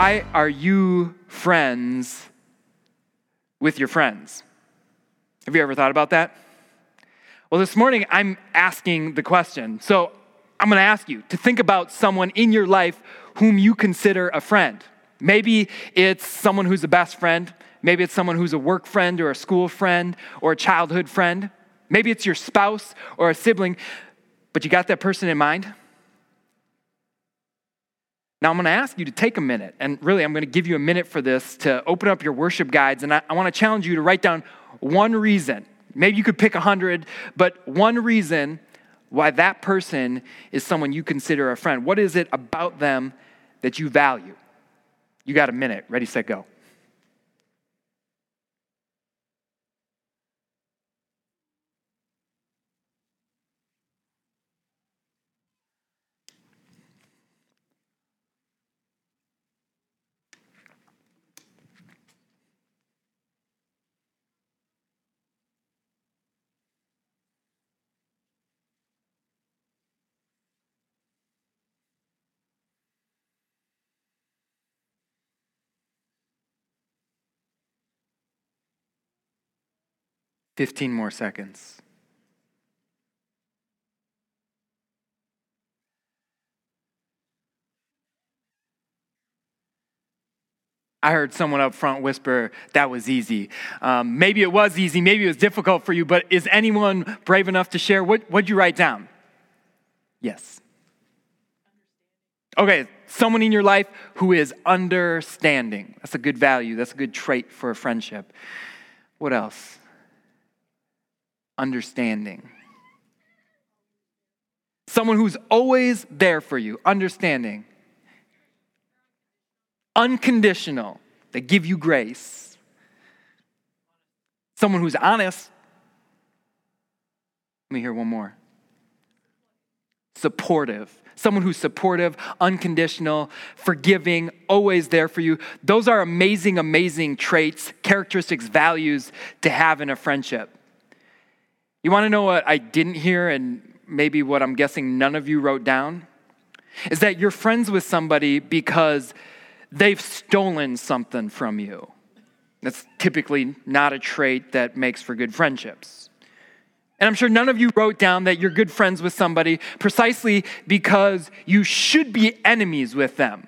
why are you friends with your friends? Have you ever thought about that? Well, this morning I'm asking the question. So I'm going to ask you to think about someone in your life whom you consider a friend. Maybe it's someone who's a best friend. Maybe it's someone who's a work friend or a school friend or a childhood friend. Maybe it's your spouse or a sibling, but you got that person in mind? Now, I'm going to ask you to take a minute, and really, I'm going to give you a minute for this to open up your worship guides, and I, I want to challenge you to write down one reason. Maybe you could pick a hundred, but one reason why that person is someone you consider a friend. What is it about them that you value? You got a minute. Ready, set, go. 15 more seconds. I heard someone up front whisper, that was easy. Um, maybe it was easy, maybe it was difficult for you, but is anyone brave enough to share? What, what'd you write down? Yes. Okay, someone in your life who is understanding. That's a good value, that's a good trait for a friendship. What else? Understanding. Someone who's always there for you, understanding. Unconditional, they give you grace. Someone who's honest. Let me hear one more. Supportive. Someone who's supportive, unconditional, forgiving, always there for you. Those are amazing, amazing traits, characteristics, values to have in a friendship. You want to know what I didn't hear and maybe what I'm guessing none of you wrote down? Is that you're friends with somebody because they've stolen something from you. That's typically not a trait that makes for good friendships. And I'm sure none of you wrote down that you're good friends with somebody precisely because you should be enemies with them.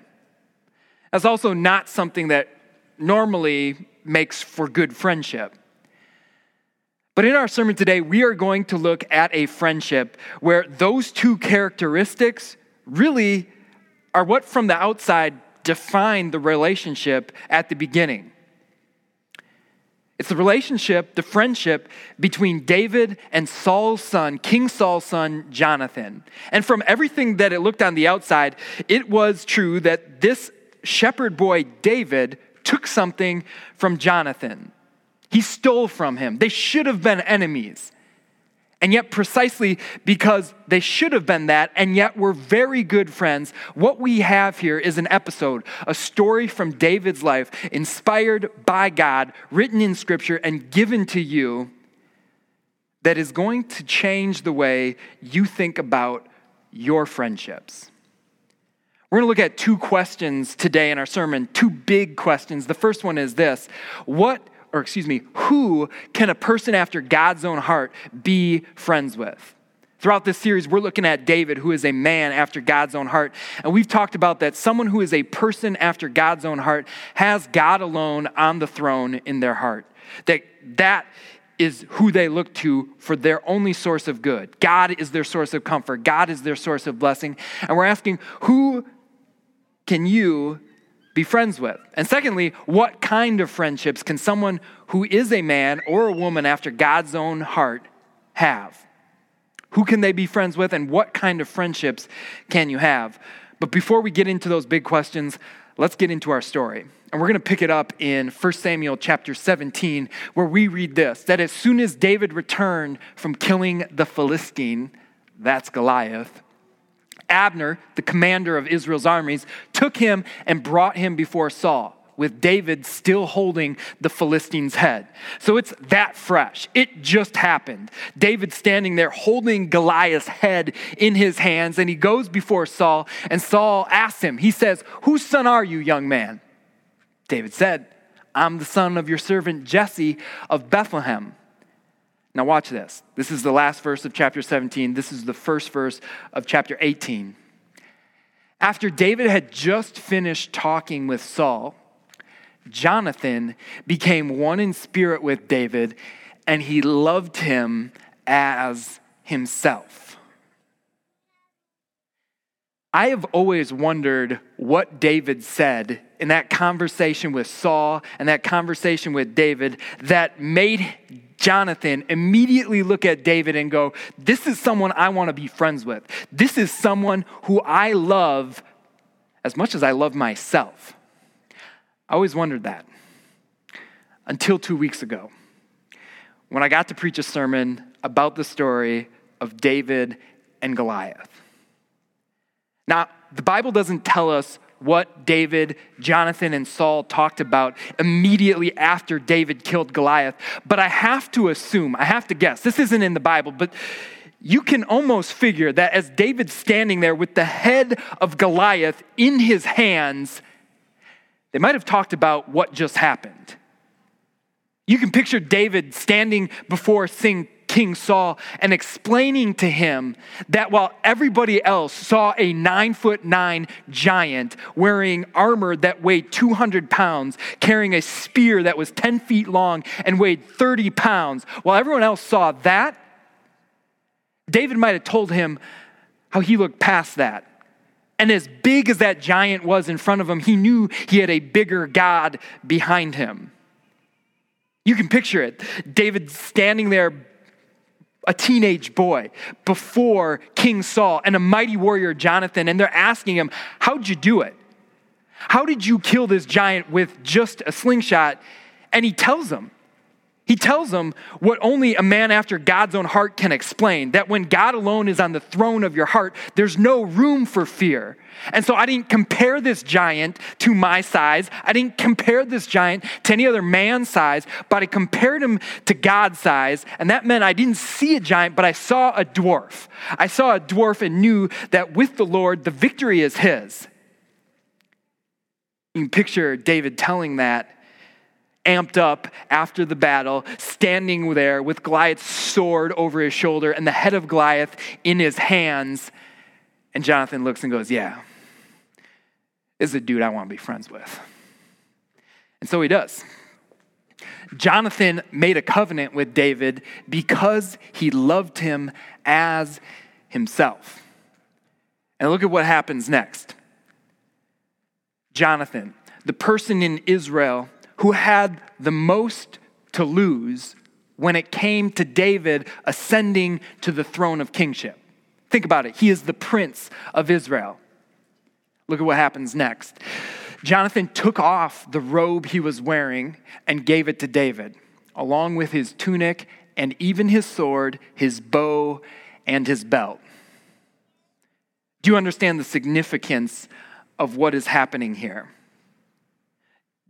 That's also not something that normally makes for good friendship. But in our sermon today, we are going to look at a friendship where those two characteristics really are what from the outside define the relationship at the beginning. It's the relationship, the friendship between David and Saul's son, King Saul's son, Jonathan. And from everything that it looked on the outside, it was true that this shepherd boy, David, took something from Jonathan. He stole from him. They should have been enemies. And yet, precisely because they should have been that, and yet we're very good friends, what we have here is an episode, a story from David's life, inspired by God, written in Scripture, and given to you that is going to change the way you think about your friendships. We're going to look at two questions today in our sermon, two big questions. The first one is this What or excuse me, who can a person after God's own heart be friends with? Throughout this series, we're looking at David, who is a man after God's own heart. And we've talked about that someone who is a person after God's own heart has God alone on the throne in their heart. That that is who they look to for their only source of good. God is their source of comfort. God is their source of blessing. And we're asking, who can you be friends with? And secondly, what kind of friendships can someone who is a man or a woman after God's own heart have? Who can they be friends with, and what kind of friendships can you have? But before we get into those big questions, let's get into our story. And we're going to pick it up in 1 Samuel chapter 17, where we read this that as soon as David returned from killing the Philistine, that's Goliath, Abner, the commander of Israel's armies, took him and brought him before Saul. with David still holding the Philistine's head. So it's that fresh. It just happened. David standing there holding Goliath's head in his hands, and he goes before Saul, and Saul asks him, He says, Whose son are you, young man? David said, I'm the son of your servant Jesse of Bethlehem. Now, watch this. This is the last verse of chapter 17. This is the first verse of chapter 18. After David had just finished talking with Saul, Jonathan became one in spirit with David, and he loved him as himself. I have always wondered what David said in that conversation with Saul and that conversation with David that made Jonathan immediately look at David and go, This is someone I want to be friends with. This is someone who I love as much as I love myself. I always wondered that until two weeks ago when I got to preach a sermon about the story of David and Goliath. Now, the Bible doesn't tell us what David, Jonathan, and Saul talked about immediately after David killed Goliath. But I have to assume, I have to guess, this isn't in the Bible, but you can almost figure that as David's standing there with the head of Goliath in his hands, they might have talked about what just happened. You can picture David standing before King King Saul and explaining to him that while everybody else saw a nine foot nine giant wearing armor that weighed 200 pounds, carrying a spear that was 10 feet long and weighed 30 pounds, while everyone else saw that, David might have told him how he looked past that. And as big as that giant was in front of him, he knew he had a bigger God behind him. You can picture it. David standing there a teenage boy before King Saul and a mighty warrior Jonathan, and they're asking him, How'd you do it? How did you kill this giant with just a slingshot? And he tells them, he tells them what only a man after God's own heart can explain that when God alone is on the throne of your heart, there's no room for fear. And so I didn't compare this giant to my size. I didn't compare this giant to any other man's size, but I compared him to God's size. And that meant I didn't see a giant, but I saw a dwarf. I saw a dwarf and knew that with the Lord, the victory is his. You can picture David telling that amped up after the battle, standing there with Goliath's sword over his shoulder and the head of Goliath in his hands. And Jonathan looks and goes, Yeah, this is a dude I want to be friends with. And so he does. Jonathan made a covenant with David because he loved him as himself. And look at what happens next. Jonathan, the person in Israel who had the most to lose when it came to David ascending to the throne of kingship. Think about it. He is the prince of Israel. Look at what happens next. Jonathan took off the robe he was wearing and gave it to David, along with his tunic and even his sword, his bow, and his belt. Do you understand the significance of what is happening here?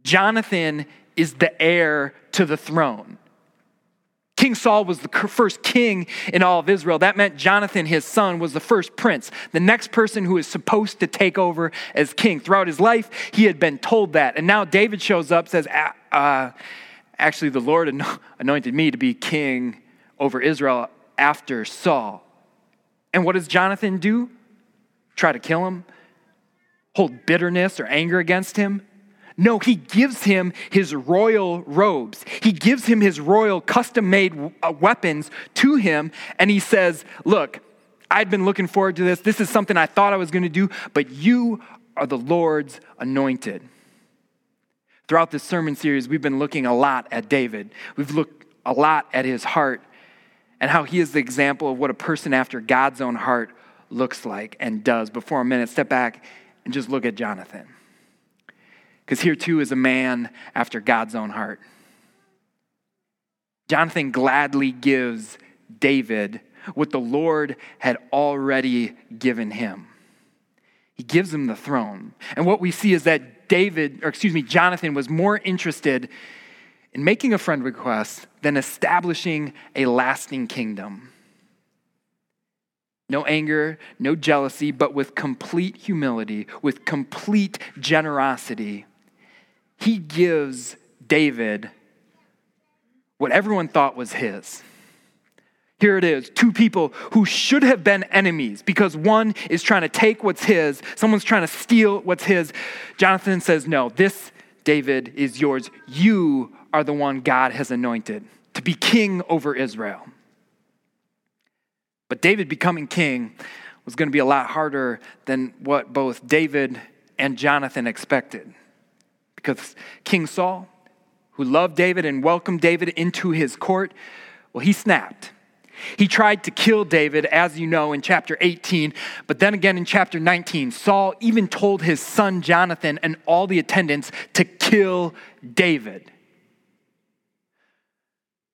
Jonathan is the heir to the throne. King Saul was the first king in all of Israel. That meant Jonathan, his son, was the first prince, the next person who is supposed to take over as king. Throughout his life, he had been told that. And now David shows up, says, uh, Actually, the Lord anointed me to be king over Israel after Saul. And what does Jonathan do? Try to kill him? Hold bitterness or anger against him? No, he gives him his royal robes. He gives him his royal custom made uh, weapons to him. And he says, Look, I'd been looking forward to this. This is something I thought I was going to do, but you are the Lord's anointed. Throughout this sermon series, we've been looking a lot at David. We've looked a lot at his heart and how he is the example of what a person after God's own heart looks like and does. Before a minute, step back and just look at Jonathan. Because here too is a man after God's own heart. Jonathan gladly gives David what the Lord had already given him. He gives him the throne. And what we see is that David, or excuse me, Jonathan was more interested in making a friend request than establishing a lasting kingdom. No anger, no jealousy, but with complete humility, with complete generosity, he gives David what everyone thought was his. Here it is two people who should have been enemies because one is trying to take what's his, someone's trying to steal what's his. Jonathan says, No, this, David, is yours. You are the one God has anointed to be king over Israel. But David becoming king was going to be a lot harder than what both David and Jonathan expected. Because King Saul, who loved David and welcomed David into his court, well, he snapped. He tried to kill David, as you know, in chapter 18, but then again in chapter 19, Saul even told his son Jonathan and all the attendants to kill David.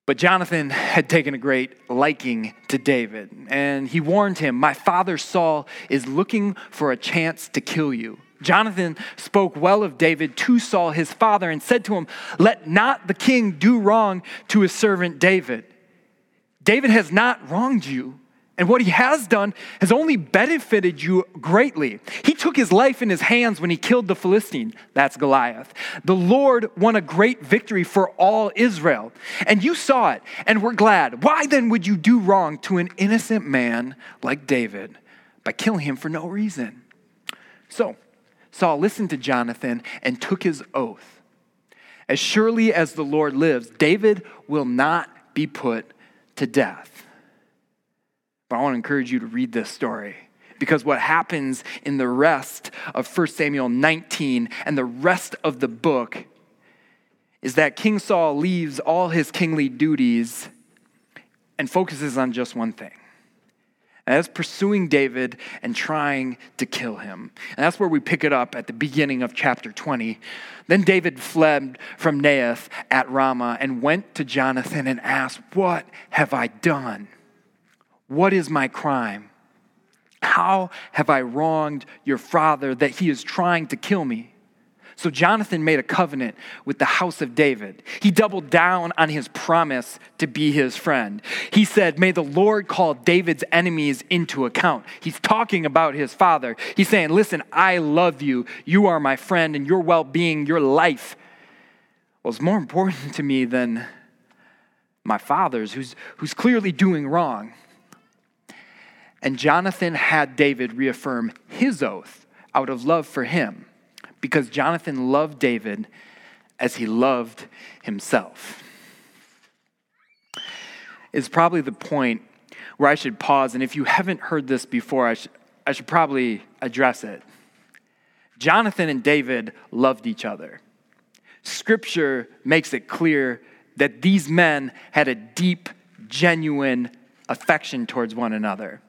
But Jonathan had taken a great liking to David, and he warned him, My father Saul is looking for a chance to kill you. Jonathan spoke well of David to Saul, his father, and said to him, Let not the king do wrong to his servant David. David has not wronged you. And what he has done has only benefited you greatly. He took his life in his hands when he killed the Philistine. That's Goliath. The Lord won a great victory for all Israel. And you saw it and were glad. Why then would you do wrong to an innocent man like David by killing him for no reason? So, Saul listened to Jonathan and took his oath. As surely as the Lord lives, David will not be put to death. But I want to encourage you to read this story because what happens in the rest of 1 Samuel 19 and the rest of the book is that King Saul leaves all his kingly duties and focuses on just one thing. And that's pursuing David and trying to kill him. And that's where we pick it up at the beginning of chapter 20. Then David fled from Naioth at Ramah and went to Jonathan and asked, What have I done? What is my crime? How have I wronged your father that he is trying to kill me? So Jonathan made a covenant with the house of David. He doubled down on his promise to be his friend. He said, May the Lord call David's enemies into account. He's talking about his father. He's saying, Listen, I love you. You are my friend, and your well being, your life was more important to me than my father's, who's, who's clearly doing wrong. And Jonathan had David reaffirm his oath out of love for him because Jonathan loved David as he loved himself. Is probably the point where I should pause, and if you haven't heard this before, I, sh- I should probably address it. Jonathan and David loved each other. Scripture makes it clear that these men had a deep, genuine affection towards one another.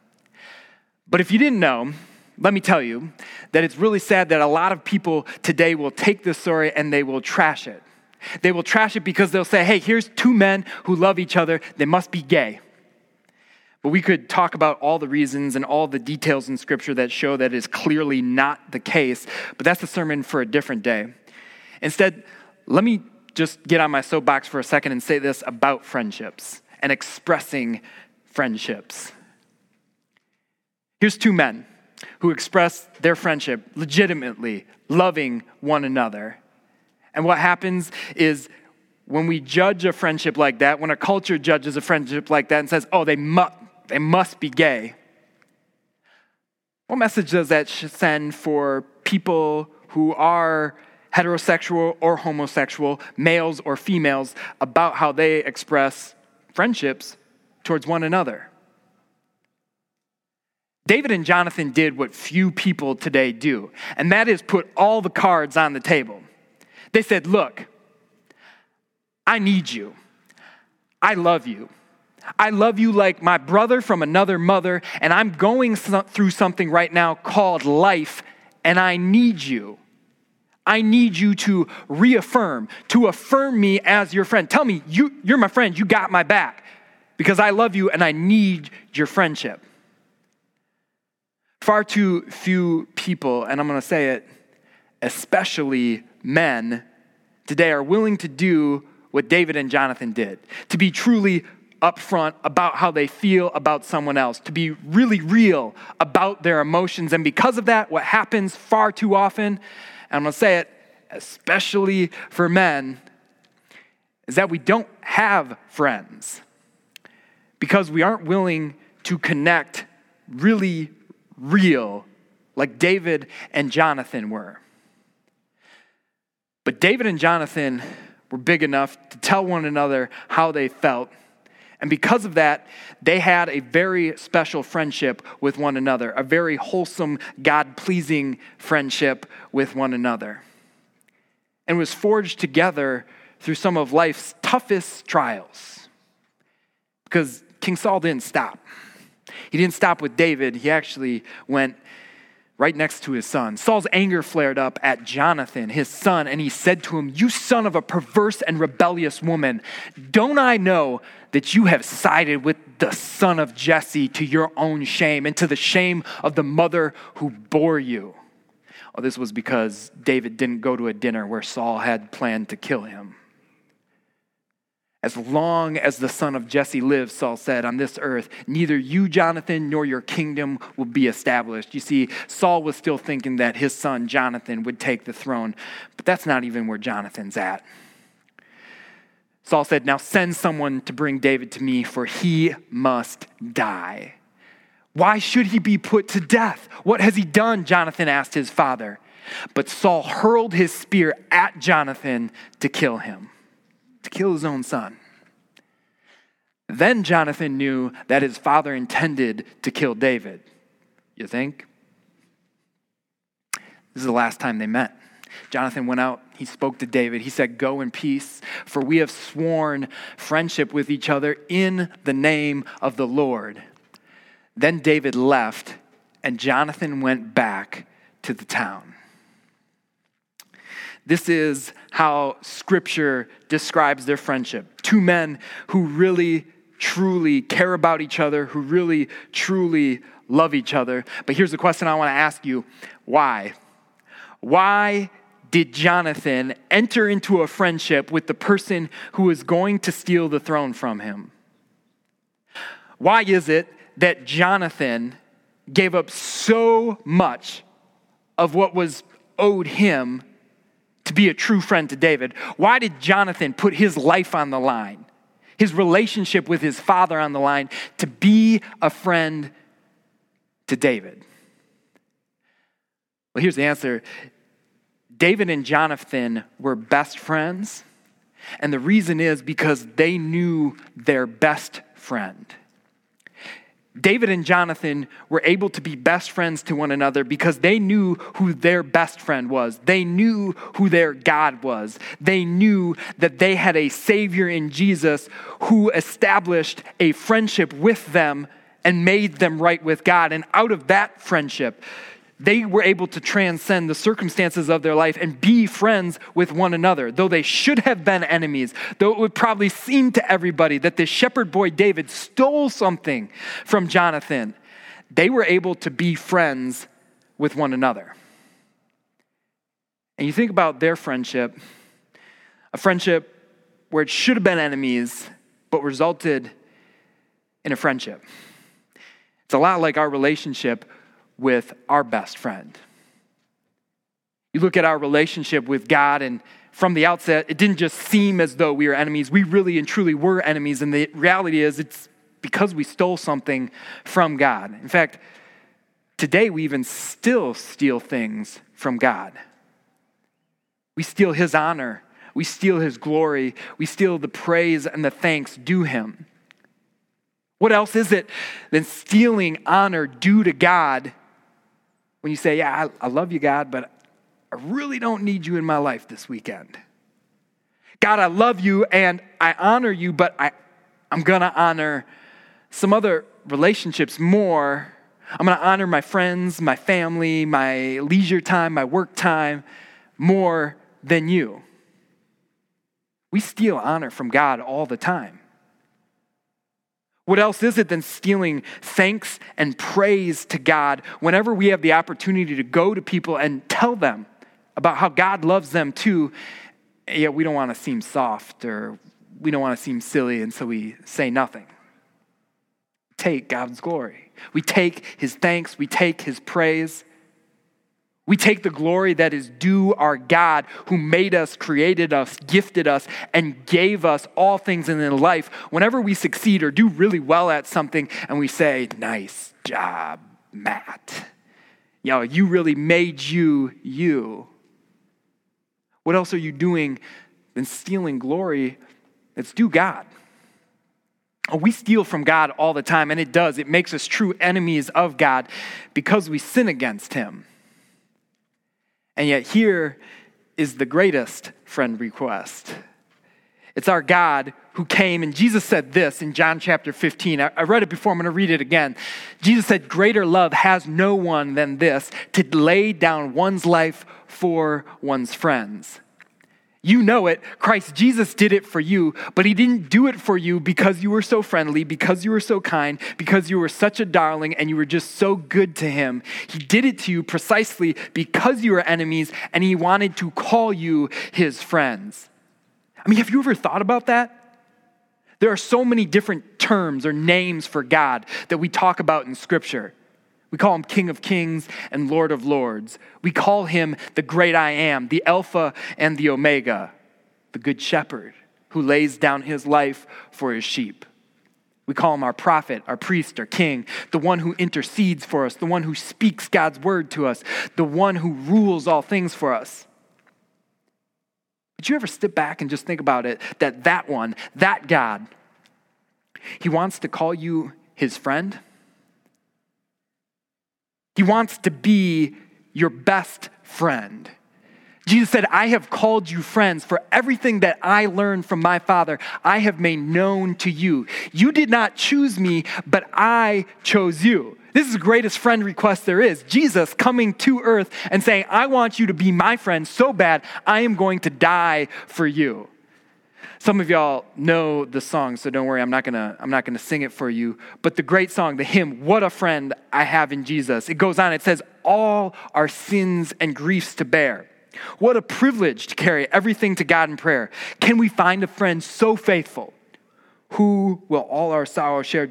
But if you didn't know, let me tell you that it's really sad that a lot of people today will take this story and they will trash it. They will trash it because they'll say, hey, here's two men who love each other, they must be gay. But we could talk about all the reasons and all the details in Scripture that show that is clearly not the case, but that's a sermon for a different day. Instead, let me just get on my soapbox for a second and say this about friendships and expressing friendships. Here's two men who express their friendship legitimately, loving one another. And what happens is when we judge a friendship like that, when a culture judges a friendship like that and says, oh, they, mu- they must be gay, what message does that send for people who are heterosexual or homosexual, males or females, about how they express friendships towards one another? David and Jonathan did what few people today do, and that is put all the cards on the table. They said, Look, I need you. I love you. I love you like my brother from another mother, and I'm going through something right now called life, and I need you. I need you to reaffirm, to affirm me as your friend. Tell me, you, you're my friend, you got my back, because I love you and I need your friendship. Far too few people, and I'm going to say it, especially men, today are willing to do what David and Jonathan did. To be truly upfront about how they feel about someone else, to be really real about their emotions. And because of that, what happens far too often, and I'm going to say it, especially for men, is that we don't have friends. Because we aren't willing to connect really real like David and Jonathan were. But David and Jonathan were big enough to tell one another how they felt. And because of that, they had a very special friendship with one another, a very wholesome, God pleasing friendship with one another. And was forged together through some of life's toughest trials. Because King Saul didn't stop. He didn't stop with David, he actually went right next to his son. Saul's anger flared up at Jonathan, his son, and he said to him, You son of a perverse and rebellious woman, don't I know that you have sided with the son of Jesse to your own shame and to the shame of the mother who bore you? Well, this was because David didn't go to a dinner where Saul had planned to kill him. As long as the son of Jesse lives, Saul said, on this earth, neither you, Jonathan, nor your kingdom will be established. You see, Saul was still thinking that his son, Jonathan, would take the throne, but that's not even where Jonathan's at. Saul said, Now send someone to bring David to me, for he must die. Why should he be put to death? What has he done? Jonathan asked his father. But Saul hurled his spear at Jonathan to kill him to kill his own son. Then Jonathan knew that his father intended to kill David. You think? This is the last time they met. Jonathan went out, he spoke to David. He said, Go in peace, for we have sworn friendship with each other in the name of the Lord. Then David left, and Jonathan went back to the town. This is how Scripture describes their friendship. Two men who really, truly care about each other, who really, truly love each other. But here's the question I want to ask you why? Why did Jonathan enter into a friendship with the person who is going to steal the throne from him? Why is it that Jonathan gave up so much of what was owed him to be a true friend to David? Why did Jonathan put his life on the line, his relationship with his father on the line, to be a friend to David? Well, here's the answer David and Jonathan were best friends, and the reason is because they knew their best friend. David and Jonathan were able to be best friends to one another because they knew who their best friend was. They knew who their God was. They knew that they had a Savior in Jesus who established a friendship with them and made them right with God. And out of that friendship, they were able to transcend the circumstances of their life and be friends with one another, though they should have been enemies, though it would probably seem to everybody that this shepherd boy David stole something from Jonathan. They were able to be friends with one another. And you think about their friendship, a friendship where it should have been enemies, but resulted in a friendship. It's a lot like our relationship with our best friend. You look at our relationship with God, and from the outset, it didn't just seem as though we were enemies. We really and truly were enemies. And the reality is, it's because we stole something from God. In fact, today we even still steal things from God. We steal His honor, we steal His glory, we steal the praise and the thanks due Him. What else is it than stealing honor due to God when you say, Yeah, I, I love you, God, but I really don't need you in my life this weekend. God, I love you and I honor you, but I, I'm going to honor some other relationships more. I'm going to honor my friends, my family, my leisure time, my work time more than you. We steal honor from God all the time. What else is it than stealing thanks and praise to God whenever we have the opportunity to go to people and tell them about how God loves them too? Yet we don't want to seem soft or we don't want to seem silly, and so we say nothing. Take God's glory. We take his thanks, we take his praise. We take the glory that is due our God who made us, created us, gifted us, and gave us all things in life. Whenever we succeed or do really well at something and we say, Nice job, Matt. Know, you really made you you. What else are you doing than stealing glory that's due God? We steal from God all the time, and it does. It makes us true enemies of God because we sin against Him. And yet, here is the greatest friend request. It's our God who came, and Jesus said this in John chapter 15. I, read it before, I'm going to read it again. Jesus said, Greater love has no one than this to lay down one's life for one's friends. You know it. Christ Jesus did it for you, but he didn't do it for you because you were so friendly, because you were so kind, because you were such a darling and you were just so good to him. He did it to you precisely because you were enemies and he wanted to call you his friends. I mean, have you ever thought about that? There are so many different terms or names for God that we talk about in Scripture. We call him King of Kings and Lord of Lords. We call him the great I am, the Alpha and the Omega, the Good Shepherd who lays down his life for his sheep. We call him our prophet, our priest, our king, the one who intercedes for us, the one who speaks God's word to us, the one who rules all things for us. Did you ever step back and just think about it that that one, that God, he wants to call you his friend? He wants to be your best friend. Jesus said, I have called you friends, for everything that I learned from my Father, I have made known to you. You did not choose me, but I chose you. This is the greatest friend request there is. Jesus coming to earth and saying, I want you to be my friend so bad, I am going to die for you. Some of y'all know the song, so don't worry, I'm not gonna, I'm not gonna sing it for you. But the great song, the hymn, What a Friend I Have in Jesus, it goes on, it says, All our sins and griefs to bear. What a privilege to carry everything to God in prayer. Can we find a friend so faithful? Who will all our sorrow share?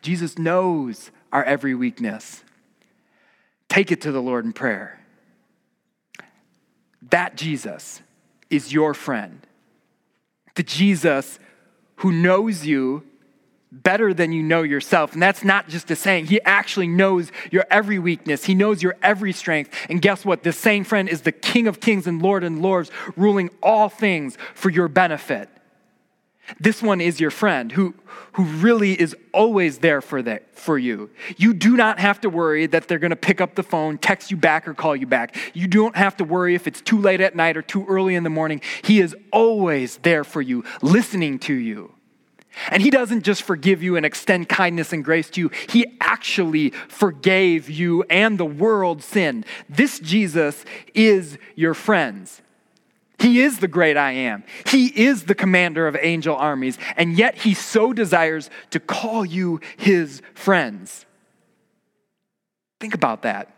Jesus knows our every weakness. Take it to the Lord in prayer. That Jesus is your friend the Jesus who knows you better than you know yourself. And that's not just a saying. He actually knows your every weakness. He knows your every strength. And guess what? This same friend is the King of kings and Lord and lords, ruling all things for your benefit. This one is your friend who, who really is always there for, that, for you. You do not have to worry that they're going to pick up the phone, text you back, or call you back. You don't have to worry if it's too late at night or too early in the morning. He is always there for you, listening to you. And He doesn't just forgive you and extend kindness and grace to you, He actually forgave you and the world sin. This Jesus is your friends. He is the great I am. He is the commander of angel armies, and yet he so desires to call you his friends. Think about that.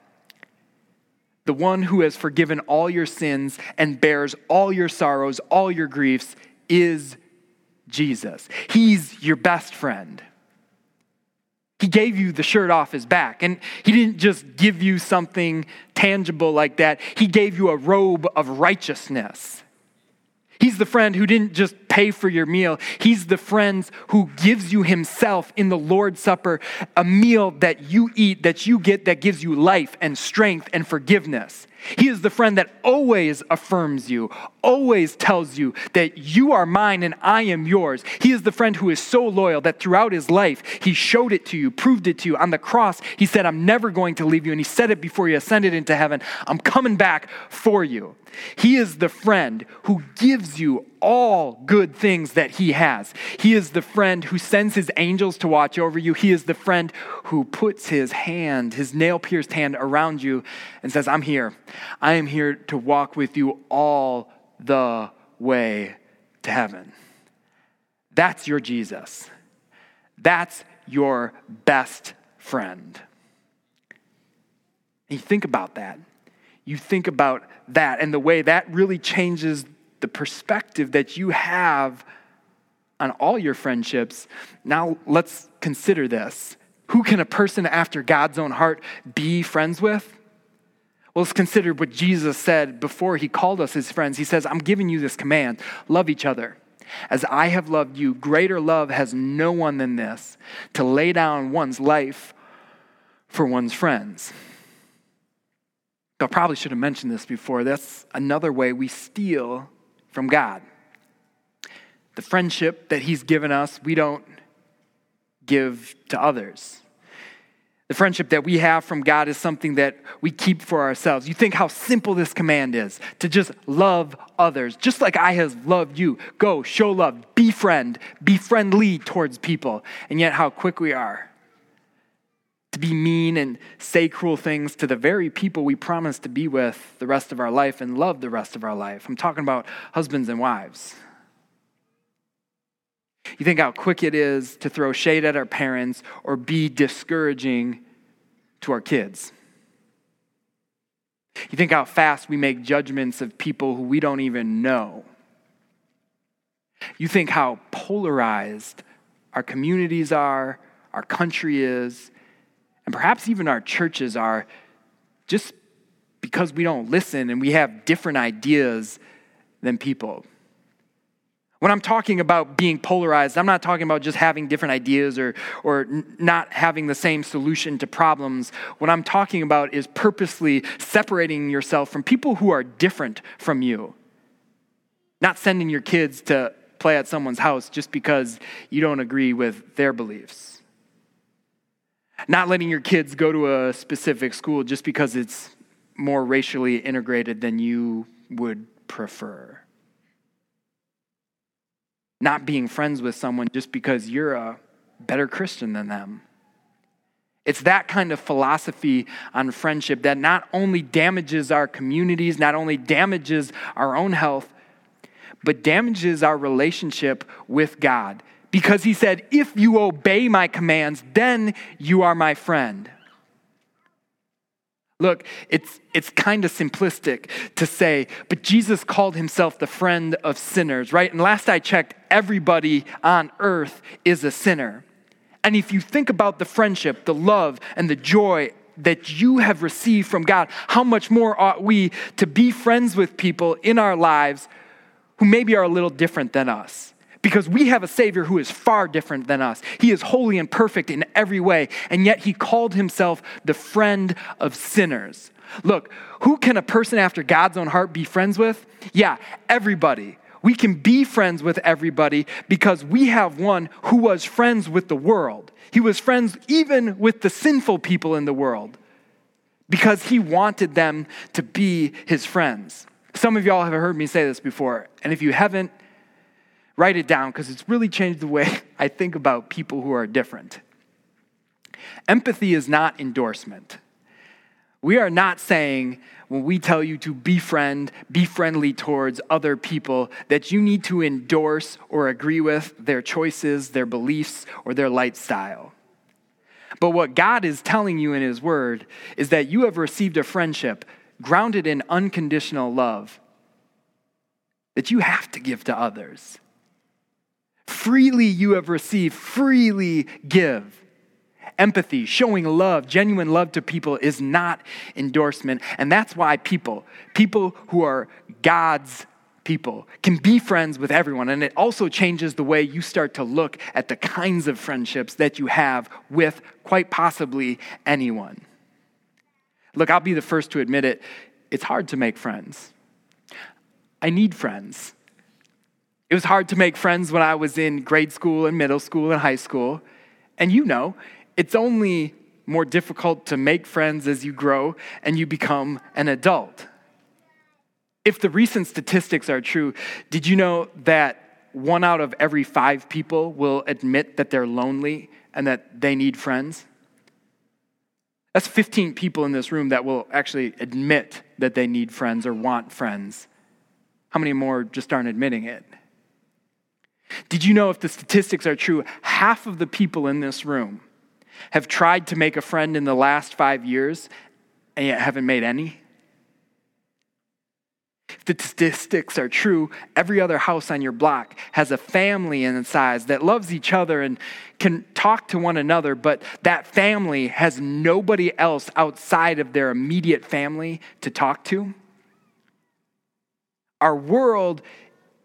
The one who has forgiven all your sins and bears all your sorrows, all your griefs, is Jesus. He's your best friend. He gave you the shirt off his back. And he didn't just give you something tangible like that, he gave you a robe of righteousness. He's the friend who didn't just pay for your meal. He's the friend who gives you himself in the Lord's Supper, a meal that you eat, that you get, that gives you life and strength and forgiveness. He is the friend that always affirms you, always tells you that you are mine and I am yours. He is the friend who is so loyal that throughout his life, he showed it to you, proved it to you. On the cross, he said, I'm never going to leave you. And he said it before he ascended into heaven I'm coming back for you. He is the friend who gives you all good things that he has. He is the friend who sends his angels to watch over you. He is the friend who puts his hand, his nail pierced hand around you and says, I'm here. I am here to walk with you all the way to heaven. That's your Jesus. That's your best friend. And you think about that. You think about that and the way that really changes the perspective that you have on all your friendships. Now, let's consider this. Who can a person after God's own heart be friends with? Well, let's consider what Jesus said before he called us his friends. He says, I'm giving you this command love each other. As I have loved you, greater love has no one than this to lay down one's life for one's friends. I probably should have mentioned this before. That's another way we steal from God. The friendship that He's given us, we don't give to others. The friendship that we have from God is something that we keep for ourselves. You think how simple this command is to just love others, just like I have loved you. Go, show love, befriend, be friendly towards people. And yet, how quick we are to be mean and say cruel things to the very people we promise to be with the rest of our life and love the rest of our life. I'm talking about husbands and wives. You think how quick it is to throw shade at our parents or be discouraging to our kids. You think how fast we make judgments of people who we don't even know. You think how polarized our communities are, our country is, and perhaps even our churches are just because we don't listen and we have different ideas than people. When I'm talking about being polarized, I'm not talking about just having different ideas or, or not having the same solution to problems. What I'm talking about is purposely separating yourself from people who are different from you. Not sending your kids to play at someone's house just because you don't agree with their beliefs. Not letting your kids go to a specific school just because it's more racially integrated than you would prefer not being friends with someone just because you're a better Christian than them. It's that kind of philosophy on friendship that not only damages our communities, not only damages our own health, but damages our relationship with God. Because he said, If you obey my commands, then you are my friend. Look, it's, it's kind of simplistic to say, but Jesus called himself the friend of sinners, right? And last I checked, everybody on earth is a sinner. And if you think about the friendship, the love, and the joy that you have received from God, how much more ought we to be friends with people in our lives who maybe are a little different than us? Because we have a Savior who is far different than us. He is holy and perfect in every way, and yet He called Himself the friend of sinners. Look, who can a person after God's own heart be friends with? Yeah, everybody. We can be friends with everybody because we have one who was friends with the world. He was friends even with the sinful people in the world because he wanted them to be his friends. Some of y'all have heard me say this before, and if you haven't, Write it down because it's really changed the way I think about people who are different. Empathy is not endorsement. We are not saying when we tell you to befriend, be friendly towards other people, that you need to endorse or agree with their choices, their beliefs, or their lifestyle. But what God is telling you in His Word is that you have received a friendship grounded in unconditional love that you have to give to others. Freely you have received, freely give. Empathy, showing love, genuine love to people is not endorsement. And that's why people, people who are God's people, can be friends with everyone. And it also changes the way you start to look at the kinds of friendships that you have with quite possibly anyone. Look, I'll be the first to admit it. It's hard to make friends. I need friends. It was hard to make friends when I was in grade school and middle school and high school. And you know, it's only more difficult to make friends as you grow and you become an adult. If the recent statistics are true, did you know that one out of every five people will admit that they're lonely and that they need friends? That's 15 people in this room that will actually admit that they need friends or want friends. How many more just aren't admitting it? Did you know if the statistics are true, half of the people in this room have tried to make a friend in the last five years and yet haven't made any? If the statistics are true, every other house on your block has a family inside that loves each other and can talk to one another, but that family has nobody else outside of their immediate family to talk to. Our world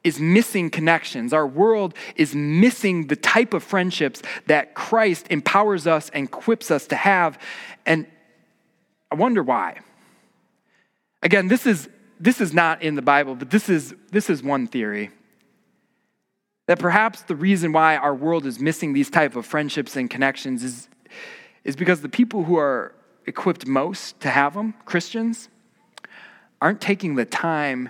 is missing connections. Our world is missing the type of friendships that Christ empowers us and equips us to have. And I wonder why. Again, this is, this is not in the Bible, but this is, this is one theory. That perhaps the reason why our world is missing these type of friendships and connections is, is because the people who are equipped most to have them, Christians, aren't taking the time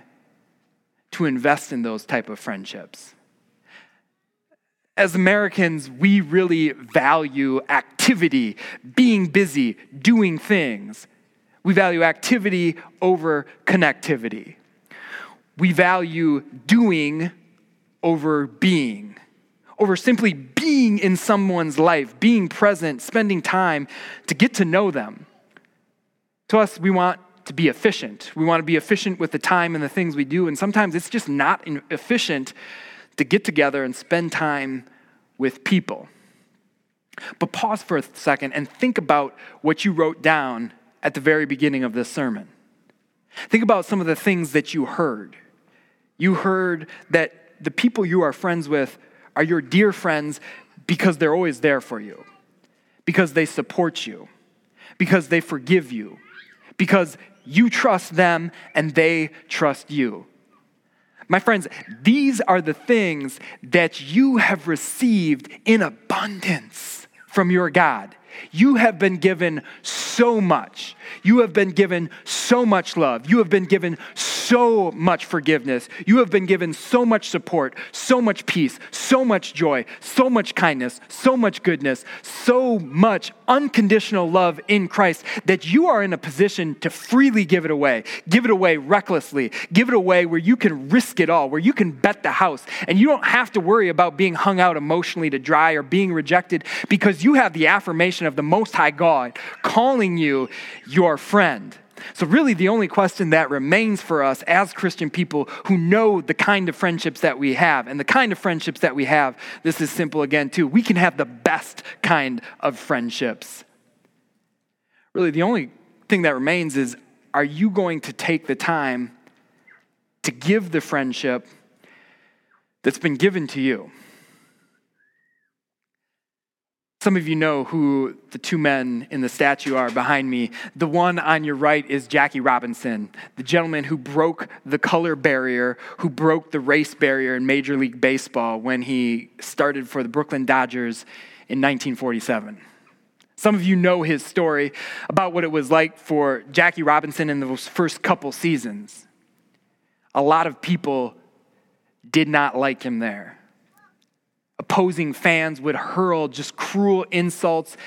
to invest in those type of friendships. As Americans, we really value activity, being busy, doing things. We value activity over connectivity. We value doing over being, over simply being in someone's life, being present, spending time to get to know them. To us, we want to be efficient. We want to be efficient with the time and the things we do. And sometimes it's just not efficient to get together and spend time with people. But pause for a second and think about what you wrote down at the very beginning of this sermon. Think about some of the things that you heard. You heard that the people you are friends with are your dear friends because they're always there for you, because they support you, because they forgive you, because you trust them and they trust you. My friends, these are the things that you have received in abundance from your God. You have been given so much. You have been given so much love. You have been given so much forgiveness. You have been given so much support, so much peace, so much joy, so much kindness, so much goodness, so much unconditional love in Christ that you are in a position to freely give it away. Give it away recklessly. Give it away where you can risk it all, where you can bet the house. And you don't have to worry about being hung out emotionally to dry or being rejected because you have the affirmation of the Most High God calling you your friend. So, really, the only question that remains for us as Christian people who know the kind of friendships that we have, and the kind of friendships that we have, this is simple again, too. We can have the best kind of friendships. Really, the only thing that remains is are you going to take the time to give the friendship that's been given to you? Some of you know who the two men in the statue are behind me. The one on your right is Jackie Robinson, the gentleman who broke the color barrier, who broke the race barrier in Major League Baseball when he started for the Brooklyn Dodgers in 1947. Some of you know his story about what it was like for Jackie Robinson in those first couple seasons. A lot of people did not like him there opposing fans would hurl just cruel insults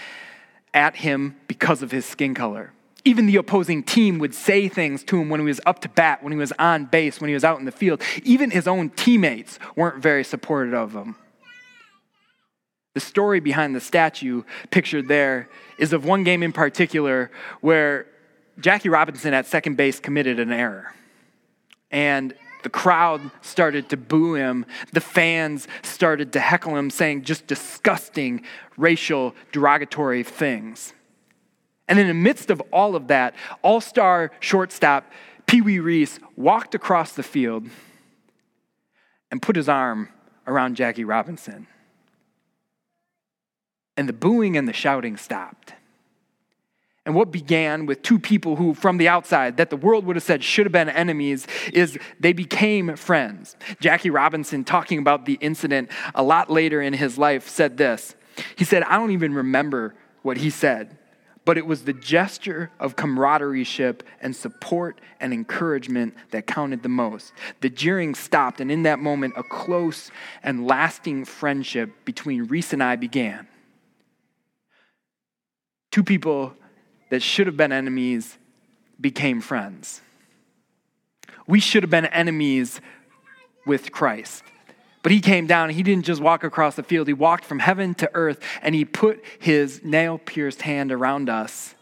at him because of his skin color. Even the opposing team would say things to him when he was up to bat, when he was on base, when he was out in the field. Even his own teammates weren't very supportive of him. The story behind the statue pictured there is of one game in particular where Jackie Robinson at second base committed an error. And the crowd started to boo him. The fans started to heckle him, saying just disgusting racial derogatory things. And in the midst of all of that, all star shortstop Pee Wee Reese walked across the field and put his arm around Jackie Robinson. And the booing and the shouting stopped. And what began with two people who, from the outside, that the world would have said should have been enemies, is they became friends. Jackie Robinson, talking about the incident a lot later in his life, said this. He said, I don't even remember what he said, but it was the gesture of camaraderie and support and encouragement that counted the most. The jeering stopped, and in that moment, a close and lasting friendship between Reese and I began. Two people that should have been enemies became friends. We should have been enemies with Christ, But he came down he didn't just walk across the field, he walked from heaven to earth and he put his nail pierced hand around us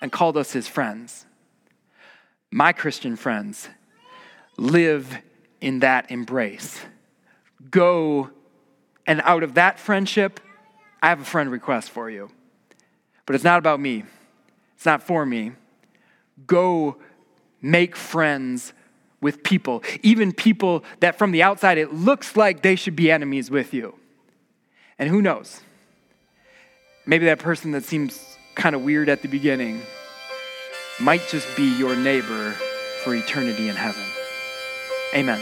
and called us his friends. My Christian friends, live in that embrace. Go, and out of that friendship, I have a friend request for you. But it's not about me, it's not for me. Go make friends with people, even people that from the outside it looks like they should be enemies with you. And who knows? Maybe that person that seems kind of weird at the beginning might just be your neighbor for eternity in heaven. Amen.